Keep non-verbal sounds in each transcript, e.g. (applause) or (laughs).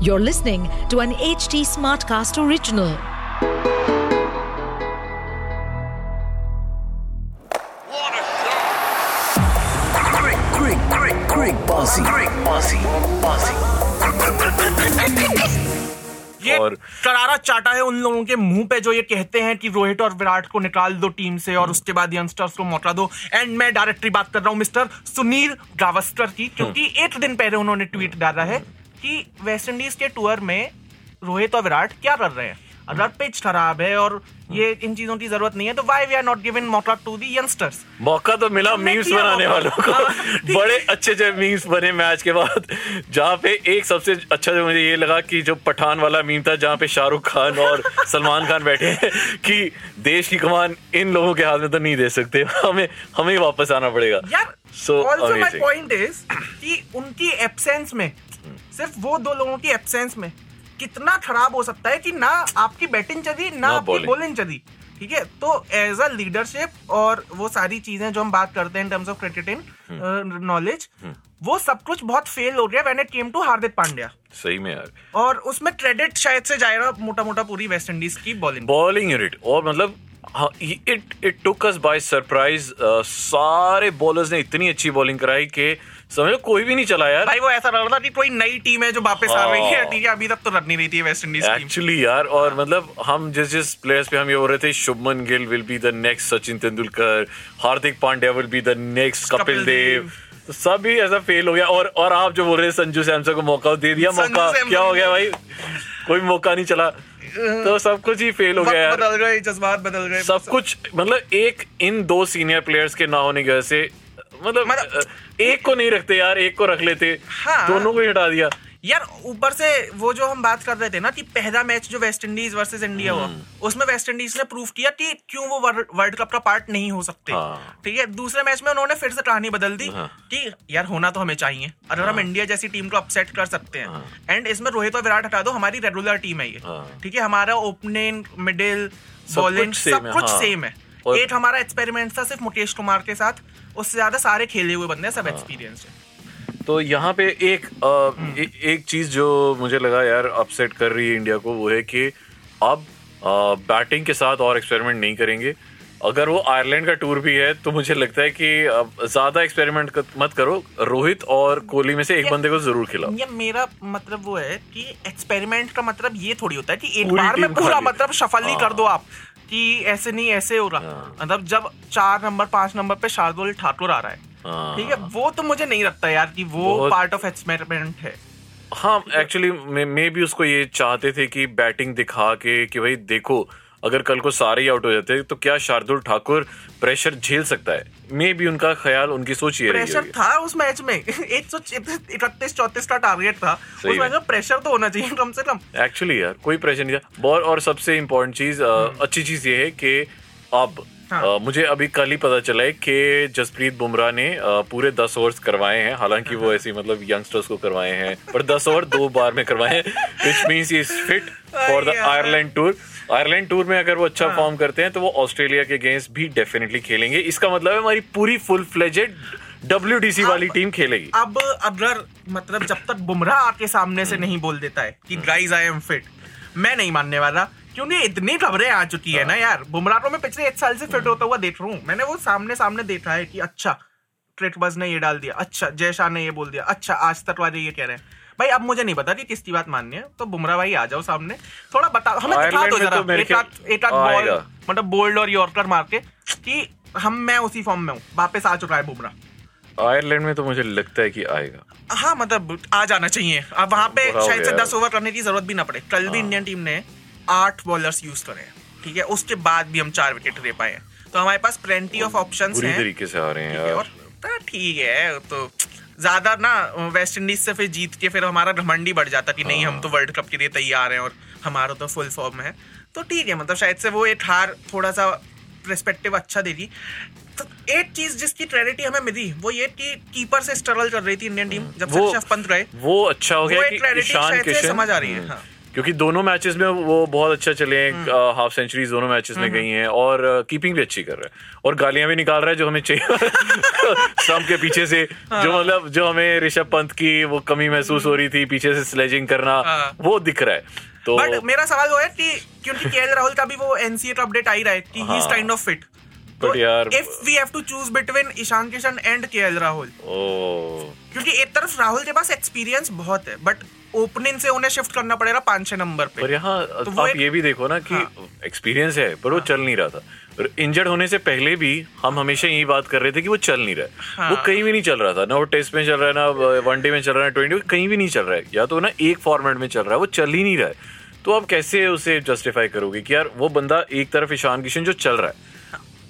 You're listening to an HT Smartcast original. Great, great, great, great bossy. Great bossy. Bossy. ये और- करारा चाटा है उन लोगों के मुँह पे जो ये कहते हैं कि रोहित और विराट को निकाल दो टीम से और उसके बाद यंगस्टर्स को मौका दो एंड मैं डायरेक्टली बात कर रहा हूँ मिस्टर सुनील गावस्कर की क्योंकि एक दिन पहले उन्होंने ट्वीट डाला है कि वेस्ट इंडीज के टूर में रोहित और विराट क्या कर रहे हैं? अगर पिच खराब है और ये इन चीज़ों की ज़रूरत नहीं है तो why we are not given मौका टू दी यंगस्टर्स मौका तो मिला मीम्स बनाने वालों को। हाँ, बड़े अच्छे अच्छे मीम्स बने मैच के बाद जहाँ पे एक सबसे अच्छा जो मुझे ये लगा कि जो पठान वाला मीम था जहाँ पे शाहरुख खान और (laughs) सलमान खान बैठे हैं कि देश की कमान इन लोगों के हाथ में तो नहीं दे सकते। हमें हमें वापस आना पड़ेगा। माई पॉइंट इज़ कि उनकी एब्सेंस में सिर्फ़ वो दो लोगों की एब्सेंस में। कितना खराब हो सकता है कि ना आपकी बैटिंग चली ना आपकी. बॉलिंग चली। ठीक है? तो एज अ लीडरशिप और वो सारी चीज़ें जो हम बात करते हैं in terms of cricketing knowledge वो सब कुछ बहुत फेल हो गया when it came to Hardik Pandya. सही में यार। और उसमें क्रेडिट शायद से जाएगा मोटा मोटा पूरी वेस्ट इंडीज की बॉलिंग बॉलिंग यूनिट और मतलब it it took us by surprise सारे बॉलर्स ने इतनी अच्छी बॉलिंग कराई कि समझो कोई भी नहीं चला यार। भाई वो ऐसा लग रहा था कि कोई नई टीम है जो वापस आ रही है। हाँ। ठीक है अभी तक तो रन नहीं रही थी वेस्ट इंडीज एक्चुअली यार और मतलब हम जिस जिस प्लेयर्स पे हम ये हो रहे थे Shubman Gill will be the next Sachin Tendulkar Hardik Pandya will be the next Kapil Dev. Dev. तो सब ही ऐसा फेल हो गया और और आप जो बोल रहे हैं संजू सैमसन को मौका दे दिया मौका। क्या हो गया भाई? कोई मौका नहीं चला। तो सब कुछ ही फेल हो गया यार। बदल गए जज्बात बदल गए। सब कुछ मतलब एक इन दो सीनियर प्लेयर्स के ना होने की वजह से मतलब मतलब- एक को नहीं रखते यार एक को रख लेते हाँ। दोनों को हटा दिया यार ऊपर से वो जो हम बात कर रहे थे ना कि पहला मैच जो वेस्ट इंडीज वर्सेस इंडिया हुआ हम्म। उसमें वेस्ट इंडीज ने प्रूव किया कि क्यों वो वर्ल्ड कप का पार्ट नहीं हो सकते हाँ। ठीक है दूसरे मैच में उन्होंने फिर से कहानी बदल दी हाँ। कि यार होना तो हमें चाहिए अगर हम इंडिया जैसी टीम को अपसेट कर सकते हैं एंड इसमें रोहित और विराट हटा दो हमारी रेगुलर टीम है ये हाँ। ठीक है हमारा ओपनिंग मिडिल बॉलिंग सब कुछ हाँ। सेम है एक हमारा एक्सपेरिमेंट था सिर्फ़ मुकेश कुमार के साथ। उससे ज़्यादा सारे खेले हुए बंदे हाँ। सब एक्सपीरियंस है। तो यहाँ पे एक हम्म। आ, ए, एक चीज़ जो मुझे लगा यार अपसेट कर रही है इंडिया को वो है कि अब आ, बैटिंग के साथ और एक्सपेरिमेंट नहीं करेंगे। अगर वो आयरलैंड का टूर भी है तो मुझे लगता है कि अब ज़्यादा एक्सपेरिमेंट मत करो। रोहित और कोहली में से एक बंदे को ज़रूर खिलाओ। ये मेरा मतलब वो है कि एक्सपेरिमेंट का मतलब ये थोड़ी होता है कि एक बार में पूरा मतलब शफल ही हाँ। कर दो आप। कि ऐसे नहीं ऐसे हो रहा हाँ। मतलब जब चार नंबर पाँच नंबर पे शार्दुल ठाकुर आ रहा है हाँ। ठीक है वो तो मुझे नहीं लगता यार कि वो पार्ट ऑफ़ एक्सपेरिमेंट है हाँ एक्चुअली मे भी उसको ये चाहते थे कि बैटिंग दिखा के कि भाई देखो अगर कल को सारे ही आउट हो जाते तो क्या शार्दुल ठाकुर प्रेशर झेल सकता है? मे भी उनका ख्याल उनकी सोच ये रही प्रेशर था उस मैच में। (laughs) एक सौ इकतीस चौतीस का टारगेट था। उस मैच में प्रेशर तो होना चाहिए कम से कम। एक्चुअली यार कोई प्रेशर नहीं था। बॉल और सबसे इम्पोर्टेंट चीज़ अच्छी चीज़ ये है कि अब हाँ। अ, मुझे अभी कल ही पता चला है कि जसप्रीत बुमराह ने अ, पूरे दस ओवर्स करवाए हैं। हालाँकि वो ऐसी मतलब यंगस्टर्स को करवाए हैं पर दस ओवर दो बार में करवाए हैं which means is fit for the Ireland tour Ireland tour में अगर वो अच्छा फॉर्म करते हैं तो वो ऑस्ट्रेलिया के अगेंस्ट भी डेफिनेटली खेलेंगे। इसका मतलब है हमारी पूरी फुल फ्लेजेड डब्ल्यू वाली टीम खेलेगी। अब अगर मतलब जब तक बुमराह आके सामने से नहीं बोल देता है कि गाइस आई एम फिट मैं नहीं मानने वाला क्योंकि इतनी खबरें आ चुकी है ना यार। बुमराह को मैं पिछले एक साल से फिट होता हुआ देख रहा हूँ। मैंने वो सामने सामने देखा है कि अच्छा ट्रिक बज ने ये डाल दिया अच्छा जय शाह ने ये बोल दिया अच्छा आज तक वाले ये कह रहे हैं। भाई अब मुझे नहीं पता कि किसकी बात माननी है। तो बुमराह भाई आ जाओ सामने। थोड़ा बता हमें दिखा दो जरा। तो एक आध एक आध बॉल मतलब बोल्ड और यॉर्कर मार के कि हम मैं उसी फॉर्म में हूँ। वापस आ चुका है बुमराह। आयरलैंड में तो मुझे लगता है कि आएगा। हाँ मतलब आ जाना चाहिए। अब वहाँ पे शायद से दस ओवर करने की ज़रूरत भी ना पड़े। कल भी इंडियन टीम ने आठ बॉलर्स यूज़ करे हैं। ठीक है उसके बाद भी हम चार विकेट दे पाए तो हमारे पास प्लेंटी ऑफ़ ऑप्शन हैं। तरीके से आ रहे हैं है, ठीक है तो ज़्यादा ना वेस्ट इंडीज से फिर जीत के फिर हमारा घमंडी बढ़ जाता कि नहीं हम तो वर्ल्ड कप के लिए तैयार हैं और हमारा तो फुल फॉर्म है। तो ठीक है मतलब शायद से वो एक हार थोड़ा सा प्रस्पेक्टिव अच्छा देगी। तो एक चीज़ जिसकी ट्रेडिटी हमें मिली वो ये कि कीपर से स्ट्रगल कर रही थी इंडियन टीम जब से पंत रहे वो अच्छा हो गया कि ईशान किशन। समझ आ रही है हम्म, हाँ। क्योंकि दोनों मैचेस में वो बहुत अच्छा चले हैं हाफ़ सेंचुरी दोनों मैचेस में गई हैं और कीपिंग भी अच्छी कर रहा है। और गालियाँ भी निकाल रहा है जो हमें चाहिए स्टंप (laughs) के पीछे से जो मतलब जो हमें ऋषभ पंत की वो कमी महसूस हो रही थी पीछे से स्लेजिंग करना हाँ। वो दिख रहा है। तो बट मेरा सवाल वो है कि क्योंकि केएल राहुल का भी वो एनसीए का अपडेट आ ही रहा है कि ही इज़ हाँ। काइंड ऑफ़ फिट But यार- if we have to choose between Ishan Kishan and KL Rahul ओ क्योंकि एक तरफ़ राहुल के पास एक्सपीरियंस बहुत है बट ओपनिंग से उन्हें शिफ्ट करना पड़ेगा पाँच छह नंबर पे। पर यहाँ तो आप ये भी देखो ना कि एक्सपीरियंस हाँ। है पर वो हाँ, चल नहीं रहा था। इंजर्ड होने से पहले भी हम हमेशा यही बात कर रहे थे कि वो चल नहीं रहा है। हाँ। वो कहीं भी नहीं चल रहा था ना वो टेस्ट में चल रहा है ना वनडे में चल रहा है ट्वेंटी कहीं भी नहीं चल रहा है। या तो ना एक फॉर्मेट में चल रहा है वो चल ही नहीं रहा है। तो आप कैसे उसे जस्टिफाई करोगे कि यार वो बंदा एक तरफ़ ईशान किशन जो चल रहा है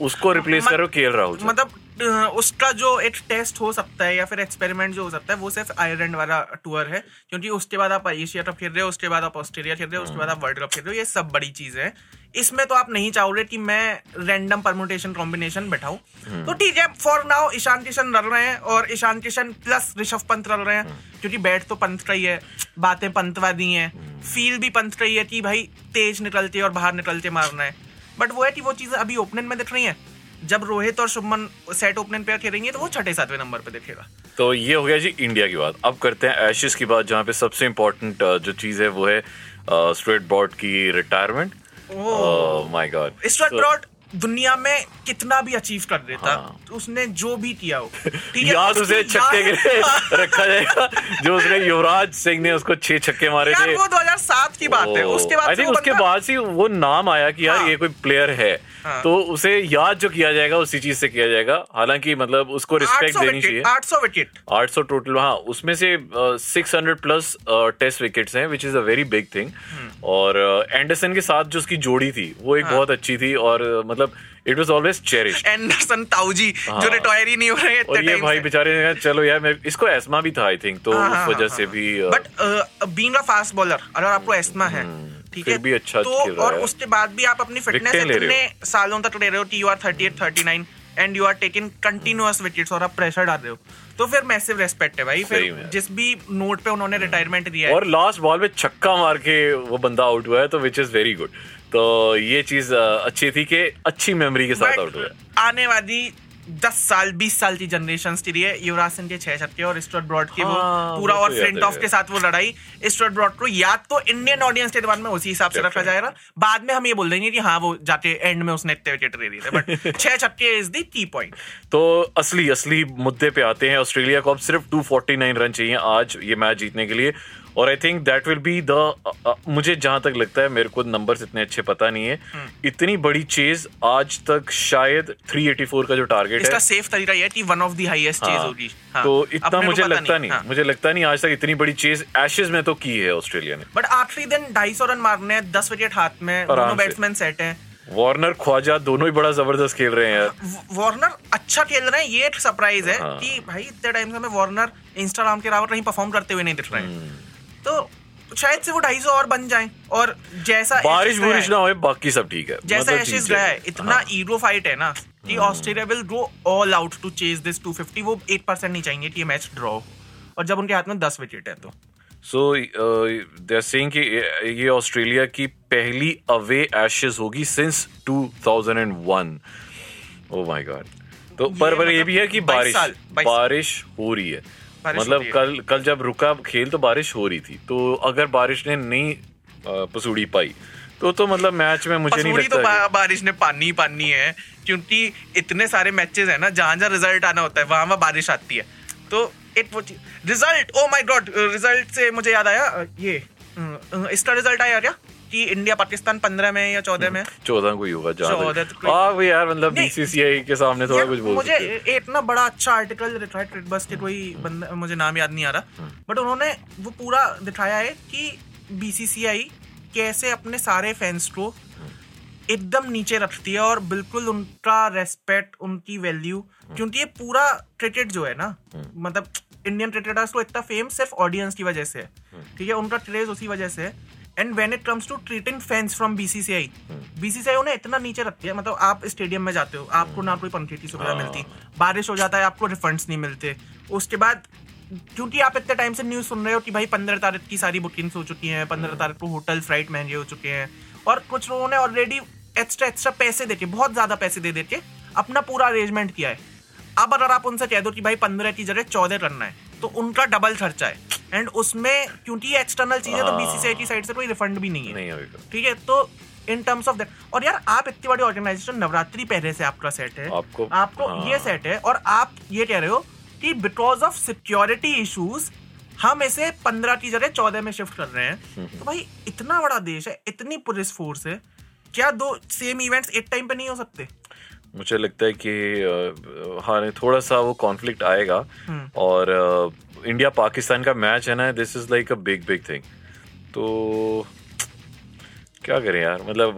उसको रिप्लेस मत- करो केएल राहुल मतलब उसका जो एक टेस्ट हो सकता है या फिर एक्सपेरिमेंट जो हो सकता है वो सिर्फ़ आयरलैंड वाला टूर है क्योंकि उसके बाद आप एशिया कप खेल रहे हो उसके बाद आप ऑस्ट्रेलिया खेल रहे हो उसके बाद आप वर्ल्ड कप खेल रहे हो ये सब बड़ी चीज़ें हैं। इसमें तो आप नहीं चाहोगे कि मैं रैंडम परमुटेशन कॉम्बिनेशन बैठाऊं। तो ठीक है फॉर नाउ ईशान किशन रल रहे हैं और ईशान किशन प्लस ऋषभ पंत रल रहे हैं क्योंकि बैट तो पंत का ही है बातें पंत वाली हैं फील भी पंत का ही है कि भाई तेज निकलते और बाहर निकलते मारना है। बट वो है कि वो चीज़ें अभी ओपनिंग में दिख रही है। जब रोहित और शुभमन सेट ओपनिंग पे खेलेंगे तो वो छठे सातवें नंबर पे दिखेगा। तो ये हो गया जी इंडिया की बात। अब करते हैं एशिस की बात जहाँ पे सबसे इम्पोर्टेंट जो चीज़ है वो है स्ट्रेट बॉर्ड की retirement my god Stuart Broad दुनिया में कितना भी अचीव कर देता हाँ। तो उसने जो भी किया हो। (laughs) ठीक है? याद उसे छक्के के (laughs) रखा जाएगा जो उसने युवराज सिंह ने उसको छह छक्के मारे थे। वो 2007 की बात है। उसके बाद आई से थिंक उसके बाद से वो नाम आया कि यार हाँ। ये कोई प्लेयर है। हाँ। तो उसे याद जो किया जाएगा उसी चीज़ से किया जाएगा। हालाँकि मतलब उसको रिस्पेक्ट देनी चाहिए। 800 विकेट 800 टोटल हाँ उसमें से six hundred plus test wickets हैं which is a very big thing और एंडरसन के साथ जो उसकी जोड़ी थी वो एक हाँ। बहुत अच्छी थी। और uh, मतलब it was always cherish Anderson ताऊजी हाँ। जो रिटायर ही नहीं हो रहे और ये भाई बेचारे ने कहा चलो यार मैं इसको एस्मा भी था आई थिंक तो हाँ, उस हाँ, वजह हाँ, से हाँ। भी but being a fast bowler अगर आपको एस्मा है ठीक है? भी अच्छा तो और उसके बाद भी आप अपनी फिटनेस इतने सालों तक ले रहे हो कि you are 38 39 and you are taking continuous wickets और आप प्रेशर डाल रहे हो तो फिर मैसिव रेस्पेक्ट है भाई। फिर जिस भी नोट पे उन्होंने रिटायरमेंट दिया है। और लास्ट बॉल में छक्का मार के वो बंदा आउट हुआ है तो विच इज़ वेरी गुड तो ये चीज़ अच्छी थी कि अच्छी मेमोरी के साथ आउट हुआ। आने वाली दस साल बीस साल की जनरेशन के लिए युवराज सिंह के छह छक्के और स्टुअर्ट ब्रॉड के हाँ, वो पूरा और तो फ्लिंट है। ऑफ़ के साथ वो लड़ाई। स्टुअर्ट ब्रॉड को याद तो इंडियन ऑडियंस के दिमाग में उसी हिसाब से रखा जाएगा। बाद में हम ये बोल देंगे कि हाँ वो जाके एंड में उसने इतने विकेट दे दिए थे। बट (laughs) छह छक्के इज़ दी की पॉइंट तो असली असली मुद्दे पे आते हैं। ऑस्ट्रेलिया को अब सिर्फ़ 249 रन चाहिए आज ये मैच जीतने के लिए। और I think that will be the मुझे जहाँ तक लगता है मेरे को नंबर्स इतने अच्छे पता नहीं है। हम्म। इतनी बड़ी चेज आज तक शायद 384 का जो टारगेट इसका है। सेफ़ तरीका ये कि one of the highest chase हाँ, होगी। हाँ, तो इतना मुझे लगता नहीं। नहीं। हाँ। मुझे लगता नहीं आज तक इतनी बड़ी चेज एशेज में तो की है ऑस्ट्रेलिया ने। बट आखिरी दिन ढाई सौ रन मारने हैं दस विकेट हाथ में दोनों बैट्समैन सेट हैं। वार्नर ख्वाजा दोनों ही बड़ा ज़बरदस्त खेल रहे हैं। यार वार्नर अच्छा खेल रहे हैं ये एक सरप्राइज़ है हाँ। कि भाई इतने टाइम से हमें वार्नर इंस्टाग्राम के अलावा कहीं परफॉर्म करते हुए नहीं दिख रहे हम्म। हैं तो शायद से वो ढाई सौ और बन जाएँ और जैसा बारिश बुरिश ना होए बाकी सब ठीक है। जैसा मतलब एशेज ठीक रहा है। है इतना हाँ। ईगो फाइट है ना कि Australia will go all out to chase this 250 वो 8% नहीं चाहेंगे कि ये मैच ड्रॉ हो। और जब उनके हाथ में 10 विकेट है तो। सो दे आर सेइंग कि ये- ये ऑस्ट्रेलिया की पहली अवे एशेज होगी सिंस 2001 ओह माय गॉड तो ये पर पर ये मतलब भी है कि बारिश बारिश हो रही है। मतलब। कल कल जब रुका खेल तो बारिश हो रही थी। तो अगर बारिश ने नहीं पसूड़ी पाई तो तो मतलब मैच में मुझे नहीं तो लगता बा, बारिश ने पानी पानी है क्योंकि इतने सारे मैचेस है ना जहाँ जहाँ रिज़ल्ट आना होता है वहाँ वहाँ बारिश आती है। तो इट वो result oh my god result से मुझे याद आया ये इसका रिज़ल्ट आया क्या? कि इंडिया पाकिस्तान पंद्रह में या चौदह में चौदह को ही होगा चौदह तो हाँ यार मतलब बीसीसीआई के सामने थोड़ा कुछ बोल मुझे सकते हैं। एक ना बड़ा अच्छा आर्टिकल ट्रेड बस के कोई बंदा मुझे नाम याद नहीं आ रहा बट उन्होंने वो पूरा दिखाया है कि बीसीसीआई कैसे अपने सारे फैंस को एकदम नीचे रखती है और बिल्कुल उनका रेस्पेक्ट उनकी वैल्यू क्योंकि ये पूरा क्रिकेट जो है ना मतलब इंडियन क्रिकेटर्स को इतना फेम सिर्फ़ ऑडियंस की वजह से है। ठीक है उनका क्रेज उसी वजह से है। And when it comes to treating fans from BCCI BCCI उन्हें इतना नीचे रखती है मतलब आप स्टेडियम में जाते हो आपको ना कोई पंखे की सुविधा मिलती बारिश हो जाता है आपको रिफंड्स नहीं मिलते। उसके बाद क्योंकि आप इतने टाइम से न्यूज़ सुन रहे हो कि भाई पंद्रह तारीख की सारी बुकिंग्स हो चुकी हैं पंद्रह तारीख को होटल फ़्लाइट महँगे हो चुके हैं और कुछ लोगों ने ऑलरेडी एक्स्ट्रा एक्स्ट्रा पैसे देके बहुत ज़्यादा पैसे दे देके अपना पूरा अरेंजमेंट किया है। अब अगर आप उनसे कह दो कि भाई पंद्रह की जगह चौदह करना है तो उनका डबल खर्चा है। एंड उसमें क्योंकि ये एक्सटर्नल चीज़ है तो। बीसीसीआई की साइड से कोई रिफंड भी नहीं है। ठीक है? तो इन टर्म्स ऑफ़ दैट और यार आप इतनी बड़ी ऑर्गेनाइजेशन नवरात्रि पहले से आपका सेट है। आपको- आपको हाँ। ये सेट है और आप ये कह रहे हो कि बिकॉज़ ऑफ़ सिक्योरिटी इश्यूज़ हम इसे पंद्रह की जगह चौदह में शिफ्ट कर रहे हैं। तो भाई इतना बड़ा देश है इतनी पुलिस फोर्स है क्या दो सेम इवेंट्स एक टाइम पे नहीं हो सकते? मुझे लगता है कि हाँ थोड़ा सा वो कॉन्फ्लिक्ट आएगा हम्म। और इंडिया पाकिस्तान का मैच है ना this is like a big big thing तो क्या करें यार मतलब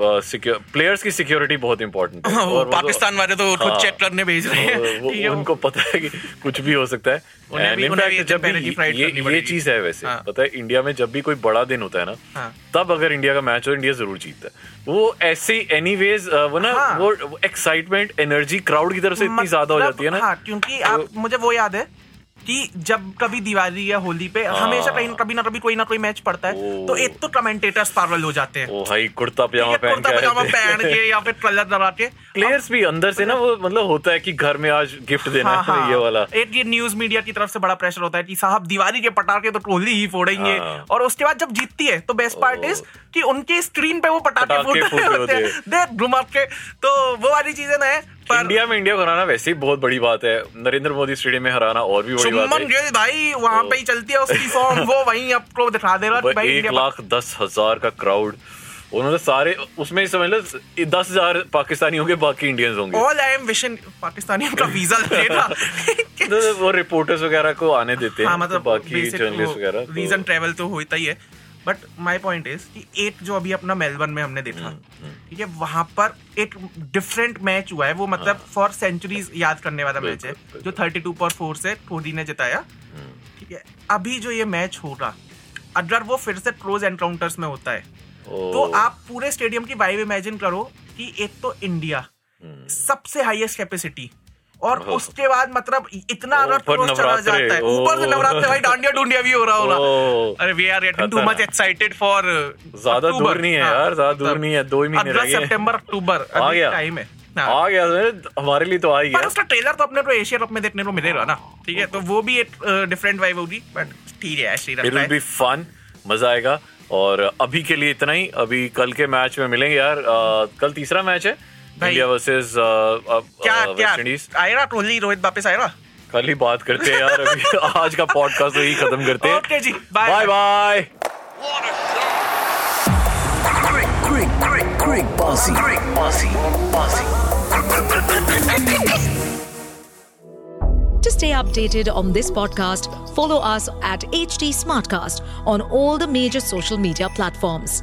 प्लेयर्स की सिक्योरिटी बहुत इंपॉर्टेंट है (laughs) और तो- पाकिस्तान वाले तो खुद हाँ। चेक करने भेज रहे हैं वो- (laughs) वो वो- उनको पता है कि कुछ भी हो सकता है उन्हें भी- उन्हें भी जब भी ये ये चीज़ है वैसे हाँ। पता है इंडिया में जब भी कोई बड़ा दिन होता है ना हाँ। तब अगर इंडिया का मैच हो इंडिया ज़रूर जीतता है वो ऐसे एनी वेज वो ना हाँ। वो एक्साइटमेंट एनर्जी क्राउड की तरफ़ से इतनी ज़्यादा हो मतलब, जाती है ना हाँ क्योंकि आप मुझे वो याद है कि जब कभी दिवाली या होली पे हमेशा कहीं कभी ना कभी कोई ना कोई मैच पड़ता है हाँ। ओ। तो एक तो कमेंटेटर्स पागल हो जाते हैं। ओ भाई कुर्ता पजामा पहन कुर्ता के पजामा पहन के या फिर कलर दबा के। प्लेयर्स भी अंदर से ना वो मतलब होता है कि घर में आज गिफ्ट देना हाँ, है हाँ। ये वाला। एक ये न्यूज़ मीडिया की तरफ़ से बड़ा प्रेशर होता है कि साहब दिवाली के पटाखे तो कोहली ही फोड़ेंगे। हाँ। और उसके बाद जब जीतती है तो बेस्ट पार्ट इज़ कि उनके स्क्रीन पे वो पटाखे रहे होते हैं। देख घुमा के। तो वो वाली चीज़ें ना है पर इंडिया में इंडिया को हराना वैसे ही बहुत बड़ी बात है। नरेंद्र मोदी स्टेडियम में हराना और भी बड़ी बात है। भाई वहाँ पे ही चलती है उसकी फॉर्म वो वहीं आपको दिखा दे रहा है भाई एक लाख दस हज़ार का क्राउड उन्होंने सारे उसमें समझ लो दस हज़ार पाकिस्तानी होंगे बाकी इंडियंस होंगे। ऑल आई एम विशिंग पाकिस्तानियों का वीज़ा लेना (laughs) तो वो रिपोर्टर्स वगैरह को आने देते हैं हाँ मतलब तो मतलब बाकी जर्नलिस्ट वगैरह तो- रीजन ट्रेवल तो होता ही है। बट माय पॉइंट इज़ कि एक जो अभी अपना मेलबर्न में हमने देखा हम्म, ठीक है वहाँ पर एक डिफरेंट मैच हुआ है वो मतलब फॉर सेंचुरीज याद करने वाला मैच है जो थर्टी टू 32 पर 4 से कोहली ने जिताया। हम्म। ठीक है अभी जो ये मैच होगा अगर वो फिर से क्लोज एनकाउंटर्स में होता है। तो आप पूरे स्टेडियम की वाइव इमेजिन करो कि एक तो इंडिया हम्म। सबसे हाईएस्ट कैपेसिटी और उसके बाद मतलब इतना ऊपर क्लोज चला जाता है। ऊपर से नवरात्रे भाई डांडिया डूंडिया भी हो रहा होगा अरे we are getting too much excited for ज़्यादा दूर नहीं है यार, ज़्यादा दूर नहीं है, दो ही महीने रह गए। सितंबर अक्टूबर आ गया। टाइम है। हाँ। आ गया हमारे लिए तो आ ही गया। उसका ट्रेलर तो अपने को एशिया कप में देखने को मिलेगा ना। ठीक है तो वो भी एक डिफरेंट वाइब होगी बट ठीक है Shri it will be fun मज़ा आएगा। और अभी के लिए इतना ही अभी कल के मैच में मिलेंगे यार। अ, कल तीसरा मैच है। इंडिया वर्सेस क्या क्या वेस्ट इंडीज आएगा कोहली रोहित वापस आएगा कल ही बात करते हैं यार अभी आज का पॉडकास्ट यही खत्म करते हैं okay ji bye bye. To stay updated on this podcast, follow us at HT Smartcast on all the major social media platforms.